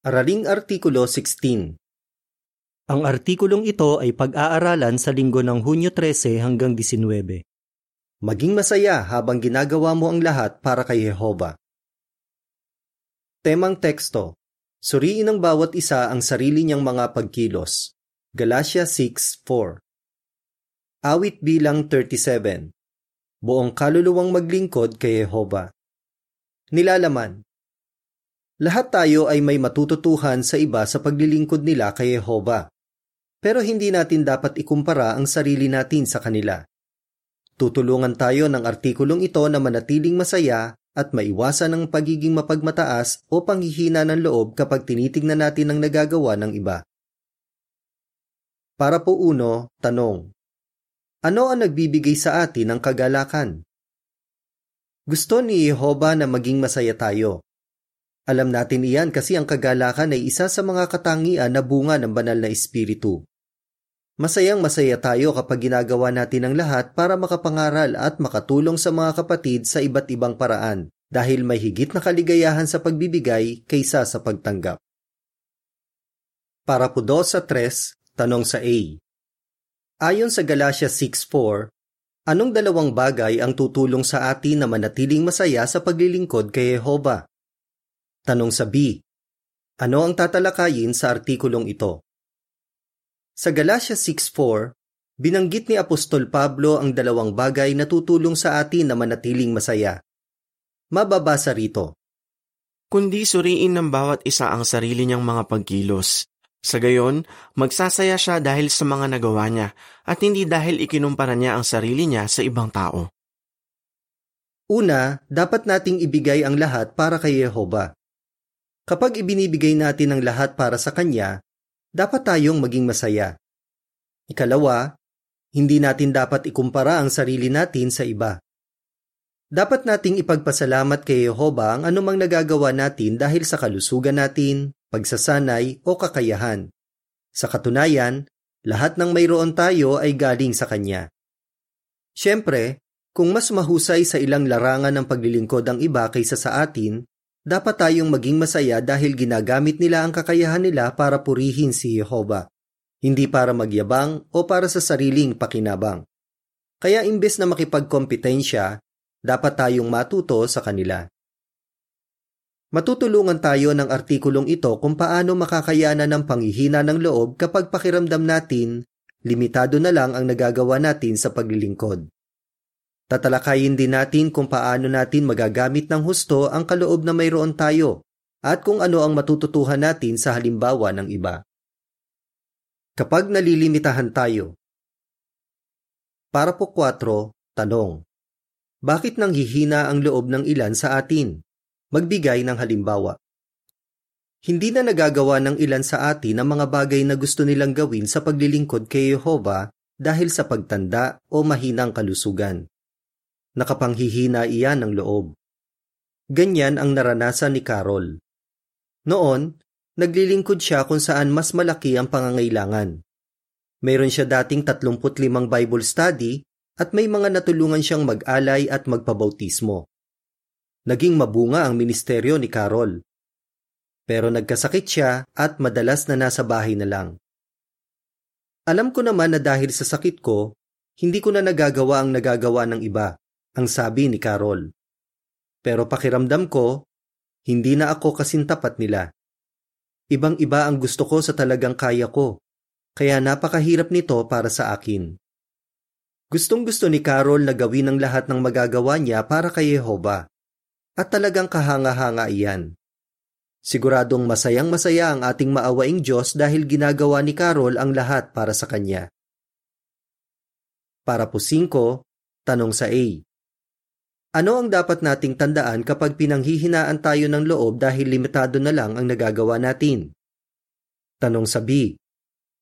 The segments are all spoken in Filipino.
Araling Artikulo 16 Ang artikulong ito ay pag-aaralan sa linggo ng Hunyo 13 hanggang 19. Maging masaya habang ginagawa mo ang lahat para kay Jehova. Temang teksto Suriin ng bawat isa ang sarili niyang mga pagkilos. Galatia 6.4 Awit bilang 37 Buong kaluluwang maglingkod kay Jehova. Nilalaman lahat tayo ay may matututuhan sa iba sa paglilingkod nila kay Jehova. Pero hindi natin dapat ikumpara ang sarili natin sa kanila. Tutulungan tayo ng artikulong ito na manatiling masaya at maiwasan ang pagiging mapagmataas o panghihina ng loob kapag tinitingnan natin ang nagagawa ng iba. Para po uno, tanong. Ano ang nagbibigay sa atin ng kagalakan? Gusto ni Jehova na maging masaya tayo. Alam natin iyan kasi ang kagalakan ay isa sa mga katangian na bunga ng banal na espiritu. Masayang masaya tayo kapag ginagawa natin ang lahat para makapangaral at makatulong sa mga kapatid sa iba't ibang paraan dahil may higit na kaligayahan sa pagbibigay kaysa sa pagtanggap. Para po do sa tres, tanong sa A. Ayon sa Galatia 6.4, anong dalawang bagay ang tutulong sa atin na manatiling masaya sa paglilingkod kay Jehova? Tanong sa B. Ano ang tatalakayin sa artikulong ito? Sa Galatia 6.4, binanggit ni Apostol Pablo ang dalawang bagay na tutulong sa atin na manatiling masaya. Mababasa rito. Kundi suriin ng bawat isa ang sarili niyang mga pagkilos. Sa gayon, magsasaya siya dahil sa mga nagawa niya at hindi dahil ikinumpara niya ang sarili niya sa ibang tao. Una, dapat nating ibigay ang lahat para kay Jehova. Kapag ibinibigay natin ang lahat para sa Kanya, dapat tayong maging masaya. Ikalawa, hindi natin dapat ikumpara ang sarili natin sa iba. Dapat nating ipagpasalamat kay Jehova ang anumang nagagawa natin dahil sa kalusugan natin, pagsasanay o kakayahan. Sa katunayan, lahat ng mayroon tayo ay galing sa Kanya. Siyempre, kung mas mahusay sa ilang larangan ng paglilingkod ang iba kaysa sa atin, dapat tayong maging masaya dahil ginagamit nila ang kakayahan nila para purihin si Jehova, hindi para magyabang o para sa sariling pakinabang. Kaya imbes na makipagkompetensya, dapat tayong matuto sa kanila. Matutulungan tayo ng artikulong ito kung paano makakayanan ng panghihina ng loob kapag pakiramdam natin, limitado na lang ang nagagawa natin sa paglilingkod. Tatalakayin din natin kung paano natin magagamit ng husto ang kaloob na mayroon tayo at kung ano ang matututuhan natin sa halimbawa ng iba. Kapag nalilimitahan tayo. Para po 4, tanong. Bakit nang hihina ang loob ng ilan sa atin? Magbigay ng halimbawa. Hindi na nagagawa ng ilan sa atin ang mga bagay na gusto nilang gawin sa paglilingkod kay Jehova dahil sa pagtanda o mahinang kalusugan nakapanghihina iyan ng loob. Ganyan ang naranasan ni Carol. Noon, naglilingkod siya kung saan mas malaki ang pangangailangan. Mayroon siya dating 35 Bible study at may mga natulungan siyang mag-alay at magpabautismo. Naging mabunga ang ministeryo ni Carol. Pero nagkasakit siya at madalas na nasa bahay na lang. Alam ko naman na dahil sa sakit ko, hindi ko na nagagawa ang nagagawa ng iba ang sabi ni Carol. Pero pakiramdam ko, hindi na ako kasintapat nila. Ibang-iba ang gusto ko sa talagang kaya ko, kaya napakahirap nito para sa akin. Gustong gusto ni Carol na gawin ang lahat ng magagawa niya para kay Jehova. At talagang kahanga-hanga iyan. Siguradong masayang masaya ang ating maawaing Diyos dahil ginagawa ni Carol ang lahat para sa Kanya. Para po 5, tanong sa A. Ano ang dapat nating tandaan kapag pinanghihinaan tayo ng loob dahil limitado na lang ang nagagawa natin? Tanong sa B.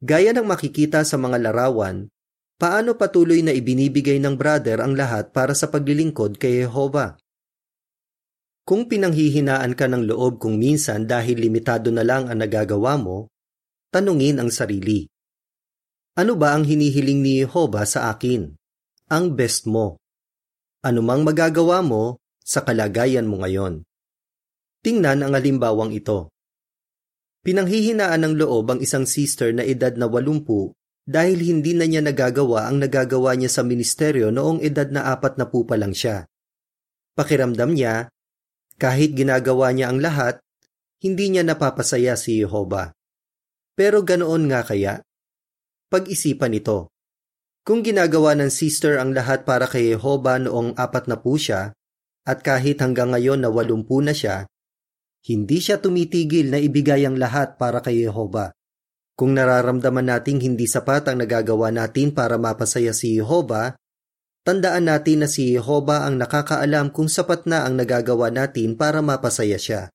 Gaya ng makikita sa mga larawan, paano patuloy na ibinibigay ng brother ang lahat para sa paglilingkod kay Jehova? Kung pinanghihinaan ka ng loob kung minsan dahil limitado na lang ang nagagawa mo, tanungin ang sarili. Ano ba ang hinihiling ni Jehova sa akin? Ang best mo anumang magagawa mo sa kalagayan mo ngayon. Tingnan ang halimbawang ito. Pinanghihinaan ng loob ang isang sister na edad na walumpu dahil hindi na niya nagagawa ang nagagawa niya sa ministeryo noong edad na apat na po pa lang siya. Pakiramdam niya, kahit ginagawa niya ang lahat, hindi niya napapasaya si Jehova. Pero ganoon nga kaya? Pag-isipan ito. Kung ginagawa ng sister ang lahat para kay Jehova noong apat na po siya, at kahit hanggang ngayon na walumpu na siya, hindi siya tumitigil na ibigay ang lahat para kay Jehova. Kung nararamdaman nating hindi sapat ang nagagawa natin para mapasaya si Jehova, tandaan natin na si Jehova ang nakakaalam kung sapat na ang nagagawa natin para mapasaya siya.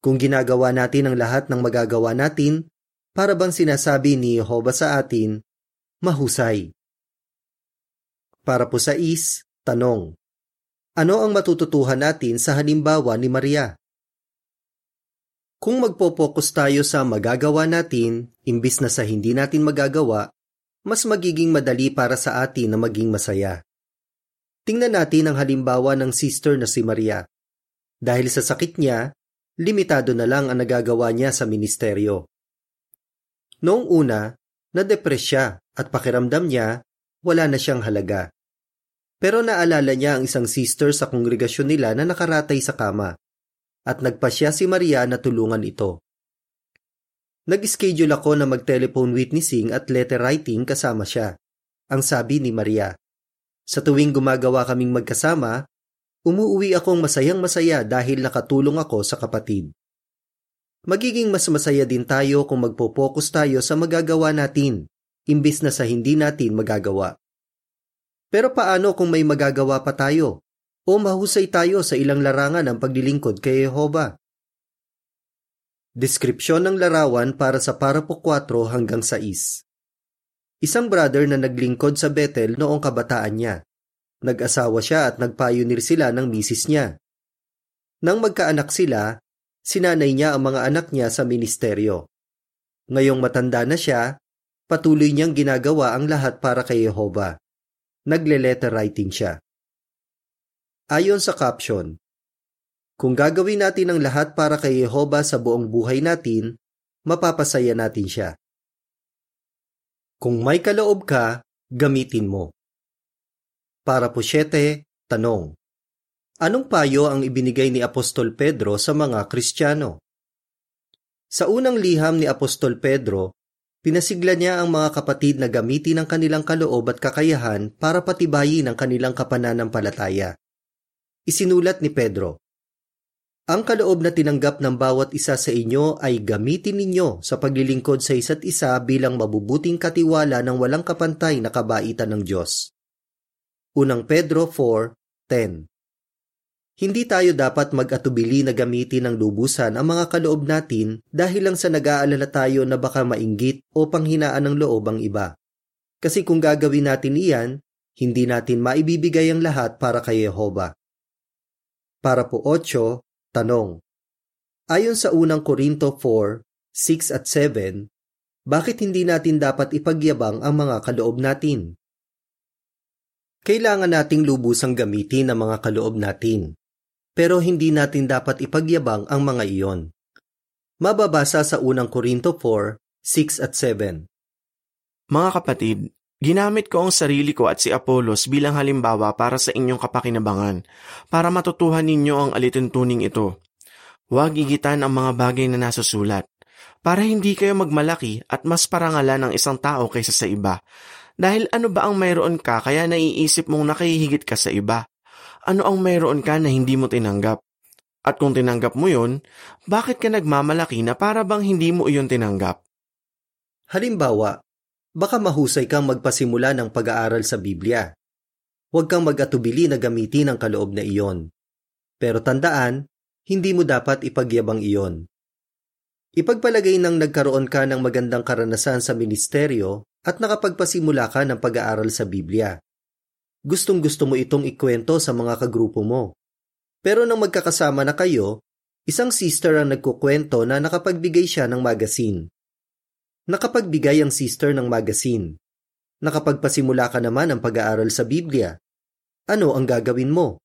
Kung ginagawa natin ang lahat ng magagawa natin, para bang sinasabi ni Jehova sa atin, mahusay. Para po sa is, tanong. Ano ang matututuhan natin sa halimbawa ni Maria? Kung magpo-focus tayo sa magagawa natin, imbis na sa hindi natin magagawa, mas magiging madali para sa atin na maging masaya. Tingnan natin ang halimbawa ng sister na si Maria. Dahil sa sakit niya, limitado na lang ang nagagawa niya sa ministeryo. Noong una, na-depress siya at pakiramdam niya, wala na siyang halaga. Pero naalala niya ang isang sister sa kongregasyon nila na nakaratay sa kama at nagpasya si Maria na tulungan ito. Nag-schedule ako na mag-telephone witnessing at letter writing kasama siya. Ang sabi ni Maria, Sa tuwing gumagawa kaming magkasama, umuuwi akong masayang masaya dahil nakatulong ako sa kapatid. Magiging mas masaya din tayo kung magpo-focus tayo sa magagawa natin, imbis na sa hindi natin magagawa. Pero paano kung may magagawa pa tayo? o mahusay tayo sa ilang larangan ng paglilingkod kay Jehova. Deskripsyon ng larawan para sa parapo 4 hanggang 6. Isang brother na naglingkod sa Bethel noong kabataan niya. Nag-asawa siya at nagpayunir sila ng misis niya. Nang magkaanak sila, sinanay niya ang mga anak niya sa ministeryo. Ngayong matanda na siya, patuloy niyang ginagawa ang lahat para kay Jehova. Nagle-letter writing siya. Ayon sa caption, Kung gagawin natin ang lahat para kay Jehova sa buong buhay natin, mapapasaya natin siya. Kung may kaloob ka, gamitin mo. Para po siyete, tanong. Anong payo ang ibinigay ni Apostol Pedro sa mga Kristiyano? Sa unang liham ni Apostol Pedro, pinasigla niya ang mga kapatid na gamitin ang kanilang kaloob at kakayahan para patibayin ang kanilang kapananampalataya. Isinulat ni Pedro, Ang kaloob na tinanggap ng bawat isa sa inyo ay gamitin ninyo sa paglilingkod sa isa't isa bilang mabubuting katiwala ng walang kapantay na kabaitan ng Diyos. Unang Pedro 4.10 Hindi tayo dapat mag-atubili na gamitin ng lubusan ang mga kaloob natin dahil lang sa nag-aalala tayo na baka mainggit o panghinaan ng loob ang iba. Kasi kung gagawin natin iyan, hindi natin maibibigay ang lahat para kay Yehova. Para po 8, tanong. Ayon sa unang Korinto 4, 6 at 7, bakit hindi natin dapat ipagyabang ang mga kaloob natin? Kailangan nating lubusang gamitin ang mga kaloob natin, pero hindi natin dapat ipagyabang ang mga iyon. Mababasa sa unang Korinto 4, 6 at 7. Mga kapatid, Ginamit ko ang sarili ko at si Apollos bilang halimbawa para sa inyong kapakinabangan, para matutuhan ninyo ang alituntuning ito. Huwag igitan ang mga bagay na nasa sulat, para hindi kayo magmalaki at mas parangalan ng isang tao kaysa sa iba. Dahil ano ba ang mayroon ka kaya naiisip mong nakahihigit ka sa iba? Ano ang mayroon ka na hindi mo tinanggap? At kung tinanggap mo yon, bakit ka nagmamalaki na para bang hindi mo iyon tinanggap? Halimbawa, baka mahusay kang magpasimula ng pag-aaral sa Biblia. Huwag kang mag-atubili na gamitin ang kaloob na iyon. Pero tandaan, hindi mo dapat ipagyabang iyon. Ipagpalagay nang nagkaroon ka ng magandang karanasan sa ministeryo at nakapagpasimula ka ng pag-aaral sa Biblia. Gustong gusto mo itong ikwento sa mga kagrupo mo. Pero nang magkakasama na kayo, isang sister ang nagkukwento na nakapagbigay siya ng magazine. Nakapagbigay ang sister ng magazine. Nakapagpasimula ka naman ng pag-aaral sa Biblia. Ano ang gagawin mo?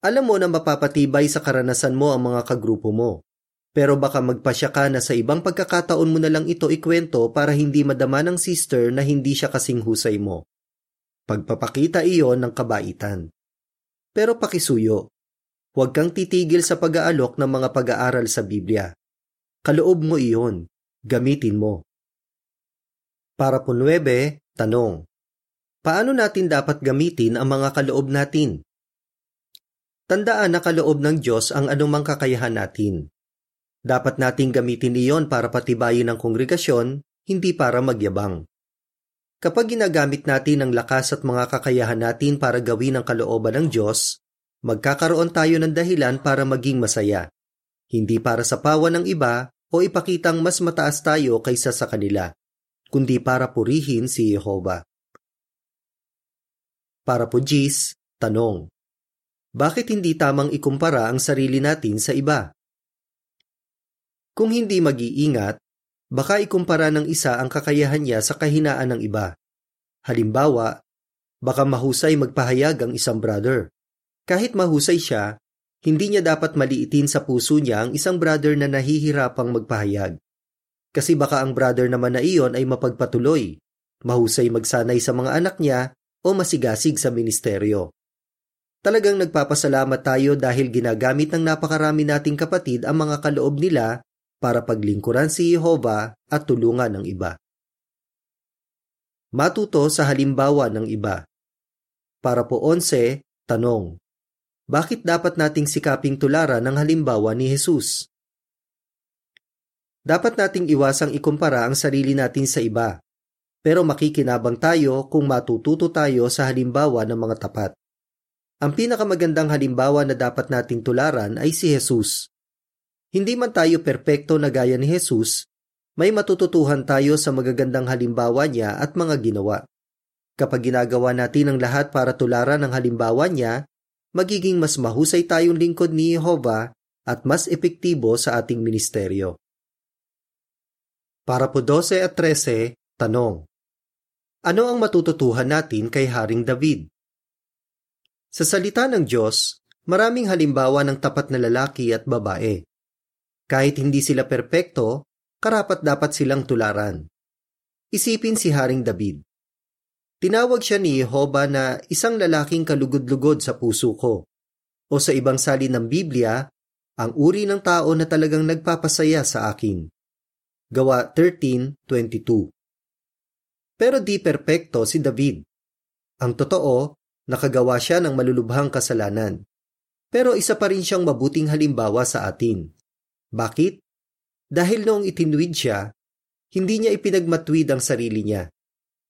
Alam mo na mapapatibay sa karanasan mo ang mga kagrupo mo. Pero baka magpasya ka na sa ibang pagkakataon mo na lang ito ikwento para hindi madama ng sister na hindi siya kasing husay mo. Pagpapakita iyon ng kabaitan. Pero pakisuyo, huwag kang titigil sa pag-aalok ng mga pag-aaral sa Biblia. Kaloob mo iyon, gamitin mo. Para po 9, tanong. Paano natin dapat gamitin ang mga kaloob natin? Tandaan na kaloob ng Diyos ang anumang kakayahan natin. Dapat nating gamitin iyon para patibayin ang kongregasyon, hindi para magyabang. Kapag ginagamit natin ang lakas at mga kakayahan natin para gawin ang kalooban ng Diyos, magkakaroon tayo ng dahilan para maging masaya. Hindi para sa pawa ng iba o ipakitang mas mataas tayo kaysa sa kanila, kundi para purihin si Jehova. Para po Gis, tanong. Bakit hindi tamang ikumpara ang sarili natin sa iba? Kung hindi mag-iingat, baka ikumpara ng isa ang kakayahan niya sa kahinaan ng iba. Halimbawa, baka mahusay magpahayag ang isang brother. Kahit mahusay siya, hindi niya dapat maliitin sa puso niya ang isang brother na nahihirapang magpahayag. Kasi baka ang brother naman na iyon ay mapagpatuloy, mahusay magsanay sa mga anak niya o masigasig sa ministeryo. Talagang nagpapasalamat tayo dahil ginagamit ng napakarami nating kapatid ang mga kaloob nila para paglingkuran si Jehova at tulungan ng iba. Matuto sa halimbawa ng iba. Para po 11, tanong. Bakit dapat nating sikaping tularan ng halimbawa ni Jesus? Dapat nating iwasang ikumpara ang sarili natin sa iba, pero makikinabang tayo kung matututo tayo sa halimbawa ng mga tapat. Ang pinakamagandang halimbawa na dapat nating tularan ay si Jesus. Hindi man tayo perpekto na gaya ni Jesus, may matututuhan tayo sa magagandang halimbawa niya at mga ginawa. Kapag ginagawa natin ang lahat para tularan ang halimbawa niya, magiging mas mahusay tayong lingkod ni Jehova at mas epektibo sa ating ministeryo. Para po 12 at 13, tanong. Ano ang matututuhan natin kay Haring David? Sa salita ng Diyos, maraming halimbawa ng tapat na lalaki at babae. Kahit hindi sila perpekto, karapat dapat silang tularan. Isipin si Haring David. Tinawag siya ni Jehova na isang lalaking kalugod-lugod sa puso ko. O sa ibang salin ng Biblia, ang uri ng tao na talagang nagpapasaya sa akin. Gawa 13.22 Pero di perpekto si David. Ang totoo, nakagawa siya ng malulubhang kasalanan. Pero isa pa rin siyang mabuting halimbawa sa atin. Bakit? Dahil noong itinwid siya, hindi niya ipinagmatwid ang sarili niya.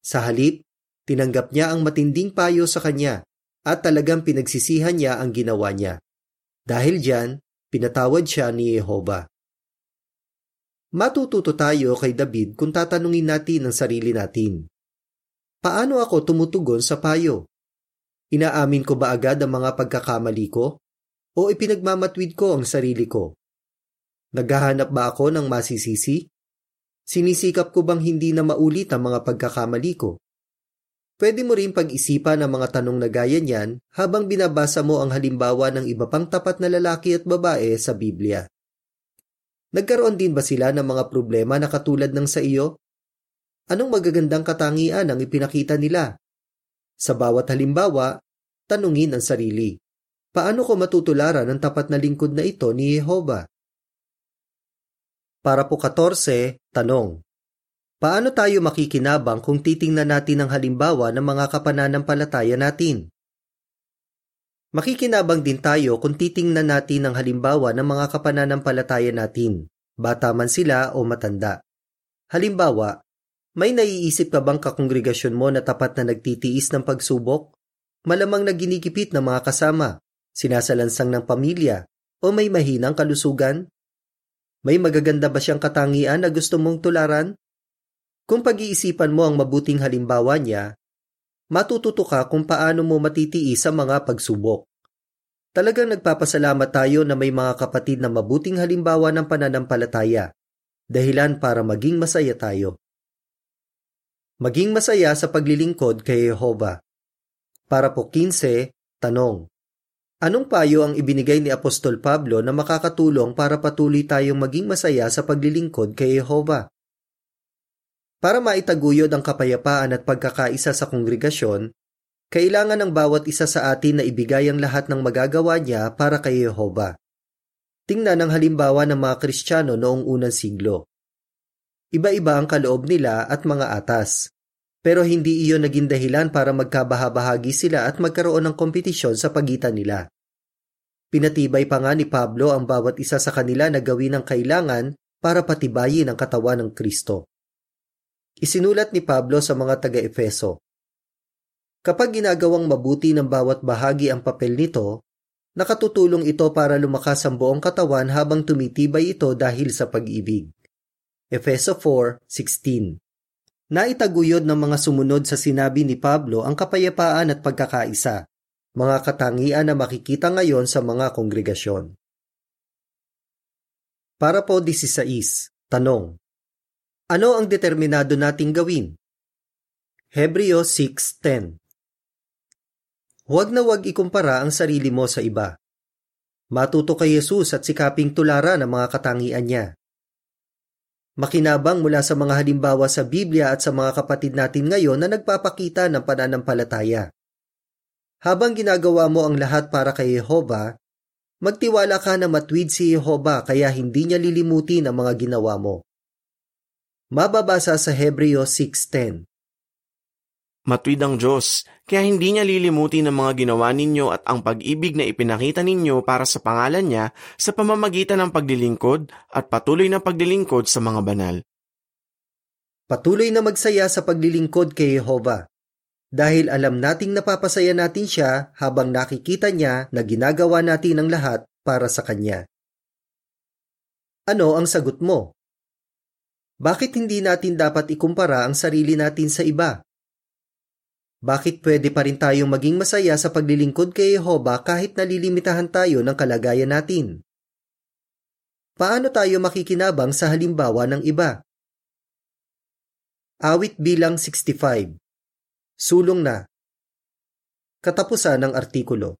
Sa halip, tinanggap niya ang matinding payo sa kanya at talagang pinagsisihan niya ang ginawa niya. Dahil diyan, pinatawad siya ni Jehova. Matututo tayo kay David kung tatanungin natin ang sarili natin. Paano ako tumutugon sa payo? Inaamin ko ba agad ang mga pagkakamali ko? O ipinagmamatwid ko ang sarili ko? Naghahanap ba ako ng masisisi? Sinisikap ko bang hindi na maulit ang mga pagkakamali ko? Pwede mo rin pag-isipan ang mga tanong na gaya niyan habang binabasa mo ang halimbawa ng iba pang tapat na lalaki at babae sa Biblia. Nagkaroon din ba sila ng mga problema na katulad ng sa iyo? Anong magagandang katangian ang ipinakita nila? Sa bawat halimbawa, tanungin ang sarili. Paano ko matutularan ang tapat na lingkod na ito ni Jehova? Para po 14, tanong. Paano tayo makikinabang kung titingnan natin ang halimbawa ng mga kapananampalataya natin? Makikinabang din tayo kung titingnan natin ang halimbawa ng mga kapananampalataya natin, bata man sila o matanda. Halimbawa, may naiisip ka bang kakongregasyon mo na tapat na nagtitiis ng pagsubok? Malamang na ginikipit ng mga kasama, sinasalansang ng pamilya, o may mahinang kalusugan? May magaganda ba siyang katangian na gusto mong tularan? Kung pag-iisipan mo ang mabuting halimbawa niya, matututo ka kung paano mo matitiis sa mga pagsubok. Talagang nagpapasalamat tayo na may mga kapatid na mabuting halimbawa ng pananampalataya, dahilan para maging masaya tayo. Maging masaya sa paglilingkod kay Jehova. Para po 15, tanong. Anong payo ang ibinigay ni Apostol Pablo na makakatulong para patuloy tayong maging masaya sa paglilingkod kay Jehova? Para maitaguyod ang kapayapaan at pagkakaisa sa kongregasyon, kailangan ng bawat isa sa atin na ibigay ang lahat ng magagawa niya para kay Jehova. Tingnan ang halimbawa ng mga Kristiyano noong unang siglo. Iba-iba ang kaloob nila at mga atas. Pero hindi iyon naging dahilan para magkabahabahagi sila at magkaroon ng kompetisyon sa pagitan nila. Pinatibay pa nga ni Pablo ang bawat isa sa kanila na gawin ang kailangan para patibayin ang katawan ng Kristo. Isinulat ni Pablo sa mga taga-Efeso, Kapag ginagawang mabuti ng bawat bahagi ang papel nito, nakatutulong ito para lumakas ang buong katawan habang tumitibay ito dahil sa pag-ibig. Efeso 4:16 Naitaguyod ng mga sumunod sa sinabi ni Pablo ang kapayapaan at pagkakaisa, mga katangian na makikita ngayon sa mga kongregasyon. Para po 16, tanong. Ano ang determinado nating gawin? Hebreo 6.10 Huwag na huwag ikumpara ang sarili mo sa iba. Matuto kay Jesus at sikaping tularan ang mga katangian niya. Makinabang mula sa mga halimbawa sa Biblia at sa mga kapatid natin ngayon na nagpapakita ng pananampalataya. Habang ginagawa mo ang lahat para kay Jehova, magtiwala ka na matwid si Jehova kaya hindi niya lilimutin ang mga ginawa mo. Mababasa sa Hebreo 6.10 Matwid ang Diyos, kaya hindi niya lilimutin ang mga ginawa ninyo at ang pag-ibig na ipinakita ninyo para sa pangalan niya sa pamamagitan ng paglilingkod at patuloy na paglilingkod sa mga banal. Patuloy na magsaya sa paglilingkod kay Jehova dahil alam nating napapasaya natin siya habang nakikita niya na ginagawa natin ang lahat para sa Kanya. Ano ang sagot mo? Bakit hindi natin dapat ikumpara ang sarili natin sa iba? Bakit pwede pa rin tayong maging masaya sa paglilingkod kay Jehova kahit nalilimitahan tayo ng kalagayan natin? Paano tayo makikinabang sa halimbawa ng iba? Awit bilang 65 Sulong na Katapusan ng artikulo